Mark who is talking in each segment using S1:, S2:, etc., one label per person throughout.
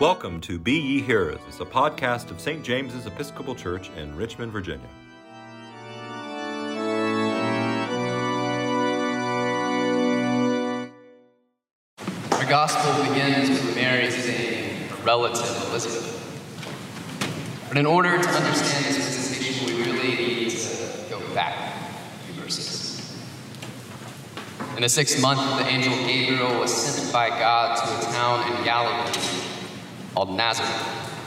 S1: Welcome to Be Ye Hearers. It's a podcast of St. James's Episcopal Church in Richmond, Virginia.
S2: Our gospel begins with Mary saying a relative, Elizabeth. But in order to understand this presentation, we really need to go back a few verses. In the sixth month, the angel Gabriel was sent by God to a town in Galilee called Nazareth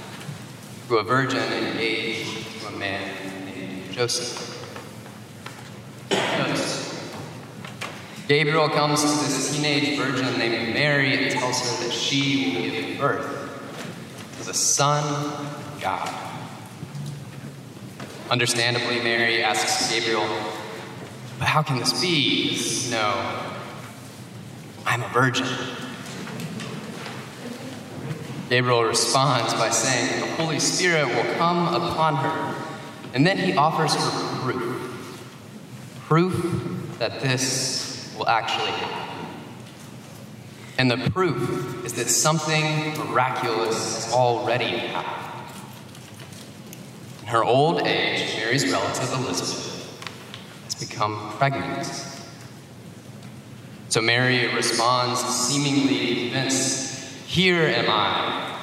S2: to a virgin engaged to a man named Joseph. Gabriel comes to this teenage virgin named Mary and tells her that she will give birth to the Son of God. Understandably, Mary asks Gabriel, But how can this be? No, I'm a virgin. Gabriel responds by saying the Holy Spirit will come upon her, and then he offers her proof proof that this will actually happen. And the proof is that something miraculous has already happened. In her old age, Mary's relative Elizabeth has become pregnant. So Mary responds, seemingly convinced Here am I,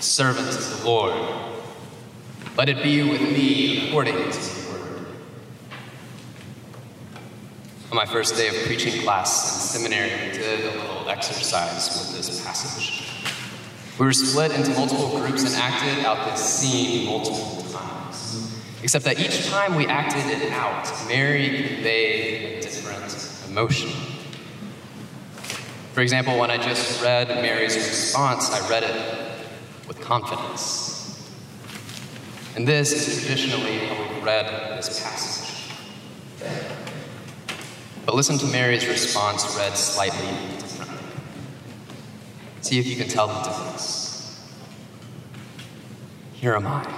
S2: servant of the Lord. Let it be with me according to your word. On my first day of preaching class in seminary, we did a little exercise with this passage. We were split into multiple groups and acted out this scene multiple times. Except that each time we acted it out, Mary conveyed a different emotion. For example, when I just read Mary's response, I read it with confidence. And this is traditionally how we've read this passage. But listen to Mary's response read slightly differently. See if you can tell the difference. Here am I,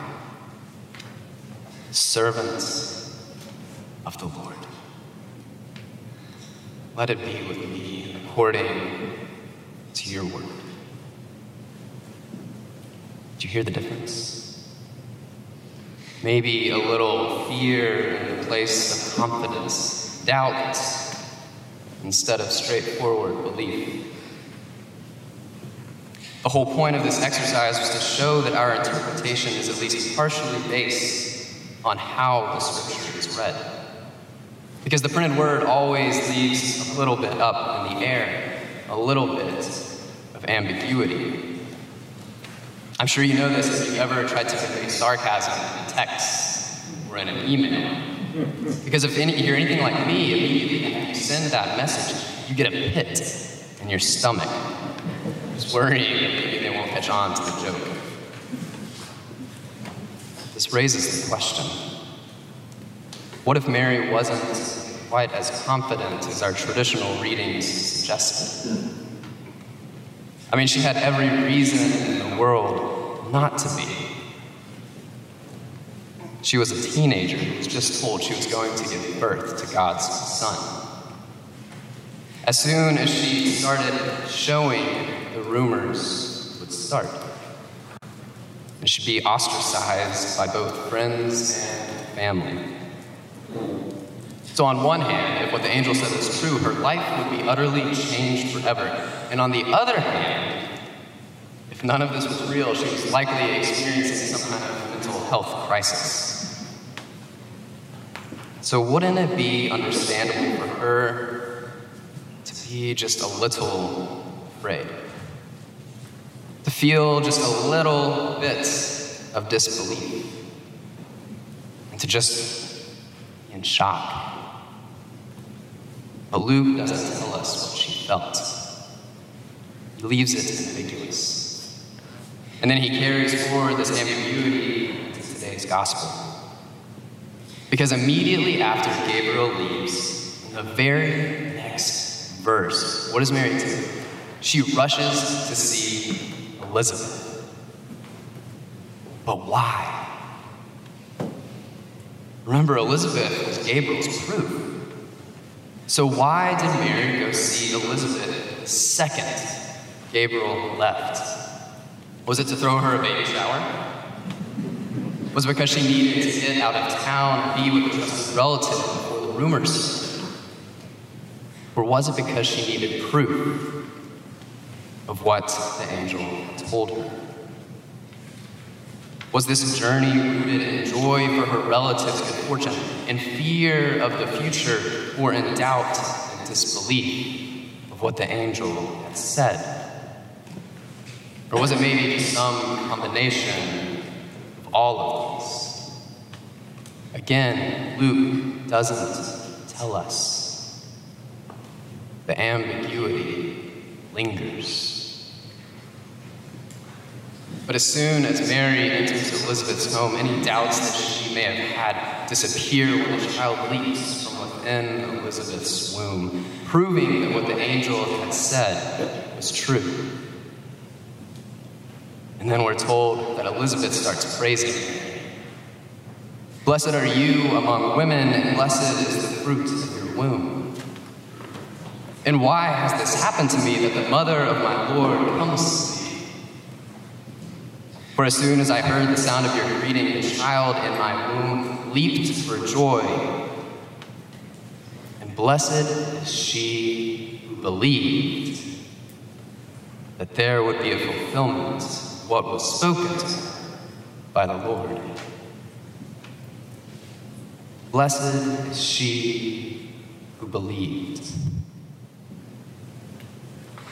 S2: servant of the Lord. Let it be with me according to your word. Do you hear the difference? Maybe a little fear in the place of confidence, doubt instead of straightforward belief. The whole point of this exercise was to show that our interpretation is at least partially based on how the scripture is read. Because the printed word always leaves a little bit up in the air, a little bit of ambiguity. I'm sure you know this if you've ever tried to convey sarcasm in text or in an email. Because if you're anything like me, immediately you send that message, you get a pit in your stomach, just worrying that maybe they won't catch on to the joke. This raises the question what if Mary wasn't quite as confident as our traditional readings suggested? I mean, she had every reason in the world not to be. She was a teenager who was just told she was going to give birth to God's son. As soon as she started showing, the rumors would start. And she'd be ostracized by both friends and family. So, on one hand, if what the angel said was true, her life would be utterly changed forever. And on the other hand, if none of this was real, she was likely experiencing some kind of mental health crisis. So, wouldn't it be understandable for her to be just a little afraid? To feel just a little bit of disbelief? And to just be in shock? But Luke doesn't tell us what she felt. He leaves it ambiguous. And then he carries forward this ambiguity to today's gospel. Because immediately after Gabriel leaves, in the very next verse, what does Mary do? She rushes to see Elizabeth. But why? Remember, Elizabeth was Gabriel's proof. So, why did Mary go see Elizabeth second Gabriel left? Was it to throw her a baby shower? Was it because she needed to get out of town be with a relative before the rumors? Or was it because she needed proof of what the angel told her? Was this journey rooted in joy for her relative's good fortune, in fear of the future, or in doubt and disbelief of what the angel had said? Or was it maybe some combination of all of these? Again, Luke doesn't tell us. The ambiguity lingers. But as soon as Mary enters Elizabeth's home, any doubts that she may have had disappear when the child leaps from within Elizabeth's womb, proving that what the angel had said was true. And then we're told that Elizabeth starts praising. Blessed are you among women, and blessed is the fruit of your womb. And why has this happened to me that the mother of my Lord comes for as soon as I heard the sound of your greeting, the child in my womb leaped for joy. And blessed is she who believed that there would be a fulfillment of what was spoken by the Lord. Blessed is she who believed.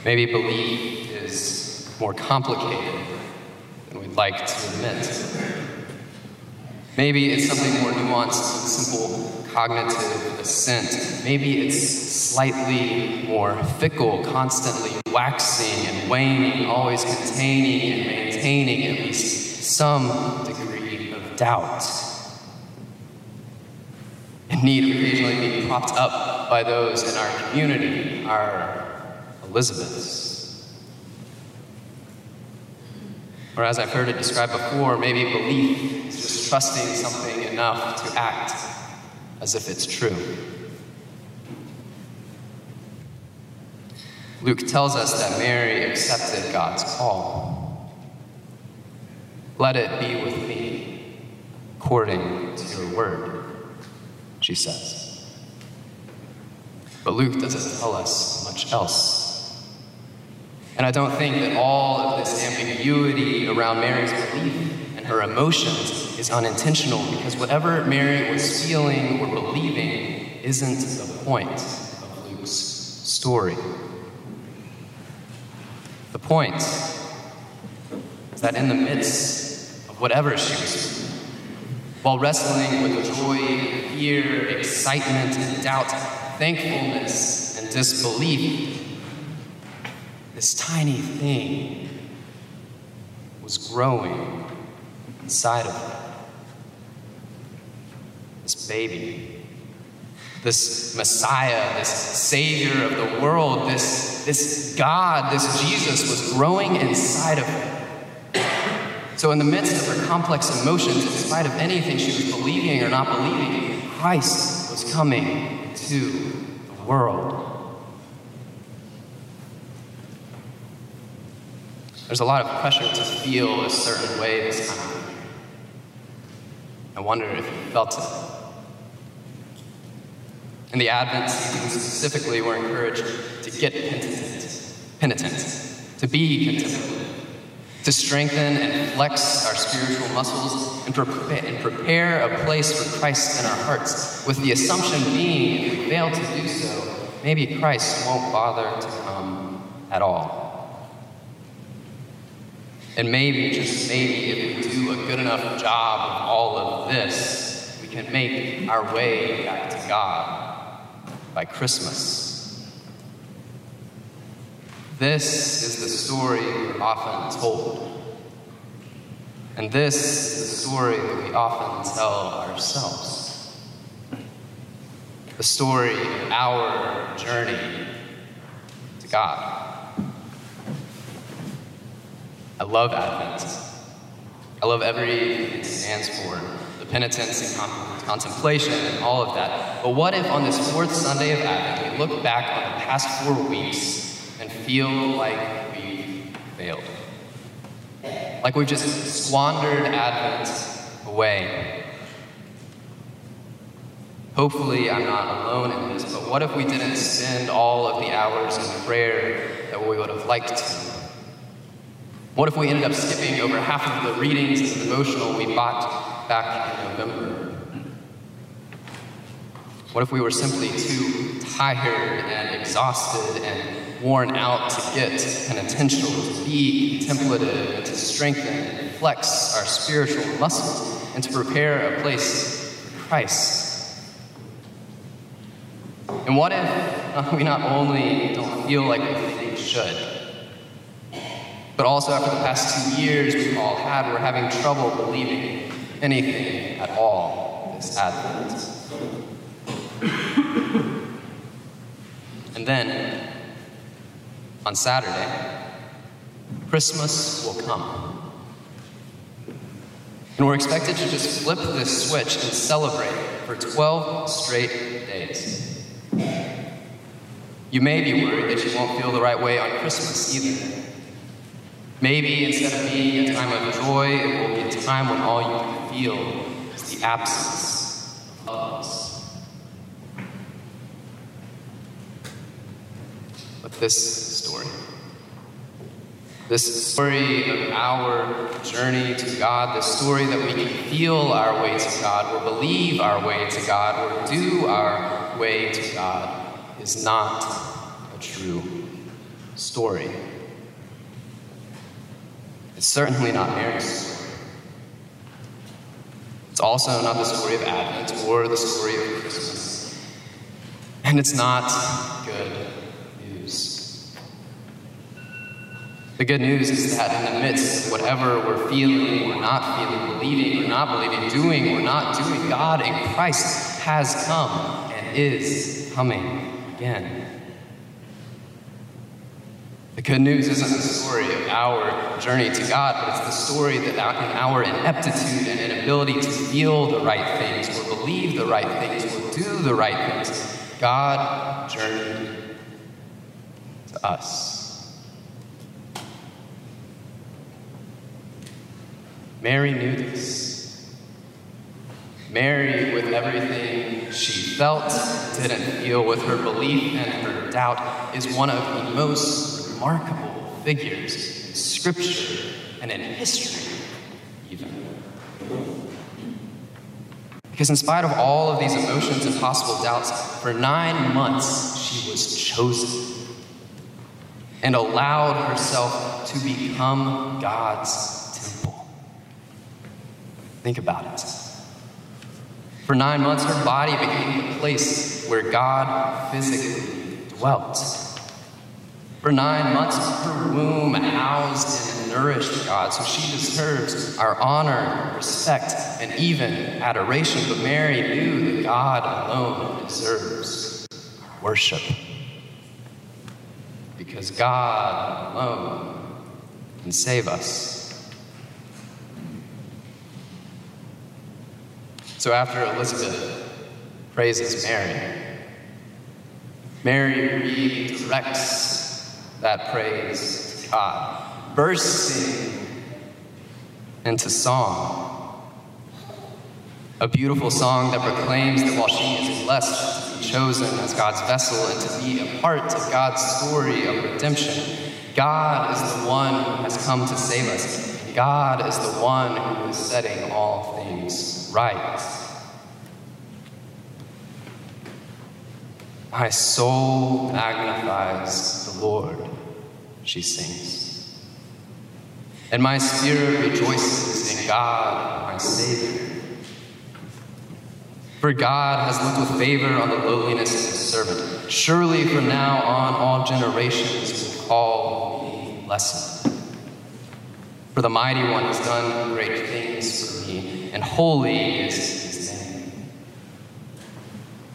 S2: Maybe belief is more complicated like to admit. Maybe it's something more nuanced simple cognitive assent. Maybe it's slightly more fickle, constantly waxing and waning, always containing and maintaining at least some degree of doubt. In need occasionally being propped up by those in our community, our Elizabeths. Or as I've heard it described before, maybe belief is just trusting something enough to act as if it's true. Luke tells us that Mary accepted God's call. Let it be with me according to your word, she says. But Luke doesn't tell us much else. And I don't think that all of this ambiguity around Mary's belief and her emotions is unintentional because whatever Mary was feeling or believing isn't the point of Luke's story. The point is that in the midst of whatever she was feeling, while wrestling with joy, fear, excitement, and doubt, thankfulness, and disbelief, this tiny thing was growing inside of her. This baby, this Messiah, this Savior of the world, this, this God, this Jesus was growing inside of her. So, in the midst of her complex emotions, in spite of anything she was believing or not believing, Christ was coming to the world. There's a lot of pressure to feel a certain way this time. I wonder if you felt it. In the Advent season specifically, we're encouraged to get penitent, penitent, to be contemplative, to strengthen and flex our spiritual muscles and, pre- and prepare a place for Christ in our hearts, with the assumption being, if we fail to do so, maybe Christ won't bother to come at all. And maybe, just maybe, if we do a good enough job of all of this, we can make our way back to God by Christmas. This is the story we're often told. And this is the story that we often tell ourselves. The story of our journey to God. I love Advent. I love everything it stands for the penitence and contemplation and all of that. But what if on this fourth Sunday of Advent, we look back on the past four weeks and feel like we failed? like we've just squandered Advent away. Hopefully, I'm not alone in this, but what if we didn't spend all of the hours in prayer that we would have liked to? What if we ended up skipping over half of the readings and devotional we bought back in November? What if we were simply too tired and exhausted and worn out to get an intentional, to be contemplative, and to strengthen and flex our spiritual muscles, and to prepare a place for Christ? And what if we not only don't feel like we should, but also after the past two years we've all had, we're having trouble believing anything at all this Advent? and then, on Saturday, Christmas will come. And we're expected to just flip this switch and celebrate for 12 straight days. You may be worried that you won't feel the right way on Christmas either. Maybe instead of being a time of joy, it will be a time when all you can feel is the absence of us. But this story, this story of our journey to God, this story that we can feel our way to God, or believe our way to God, or do our way to God, is not a true story. It's certainly not Mary's story. It's also not the story of Advent or the story of Christmas. And it's not good news. The good news is that in the midst of whatever we're feeling or not feeling, believing or not believing, doing or not doing, God in Christ has come and is coming again. The good news isn't the story of our journey to God, but it's the story that in our ineptitude and inability to feel the right things, or believe the right things, or do the right things, God journeyed to us. Mary knew this. Mary, with everything she felt, didn't feel, with her belief and her doubt, is one of the most remarkable figures in Scripture and in history, even. Because, in spite of all of these emotions and possible doubts, for nine months she was chosen and allowed herself to become God's temple. Think about it. For nine months, her body became the place where God physically dwelt. For nine months, her womb housed and nourished God, so she deserves our honor, respect, and even adoration. But Mary knew that God alone deserves worship. Because God alone can save us. So after Elizabeth praises Mary, Mary redirects that praise God, bursting into song. A beautiful song that proclaims that while she is blessed chosen as God's vessel and to be a part of God's story of redemption, God is the one who has come to save us. God is the one who is setting all things right. My soul magnifies the Lord, she sings. And my spirit rejoices in God, my Savior. For God has looked with favor on the lowliness of his servant. Surely from now on, all generations will call me blessed. For the mighty one has done great things for me, and holy is his.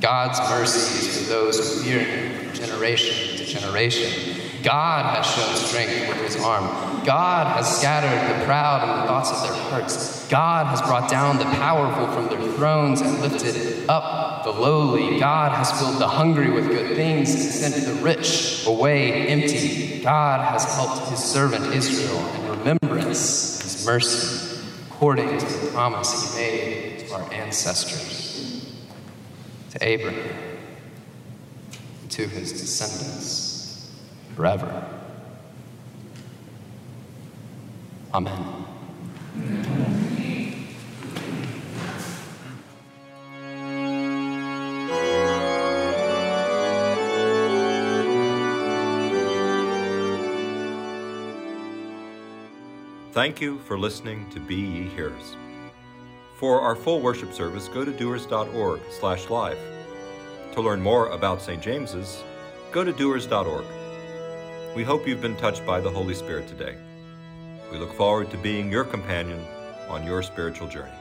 S2: God's mercy is for those who fear him from generation to generation. God has shown strength with his arm. God has scattered the proud in the thoughts of their hearts. God has brought down the powerful from their thrones and lifted up the lowly. God has filled the hungry with good things and sent the rich away empty. God has helped his servant Israel in remembrance his his mercy, according to the promise he made to our ancestors, to Abraham, to his descendants forever. Amen.
S1: Thank you for listening to Be Ye Hearers. For our full worship service, go to doers.org slash live. To learn more about St. James's, go to doers.org. We hope you've been touched by the Holy Spirit today. We look forward to being your companion on your spiritual journey.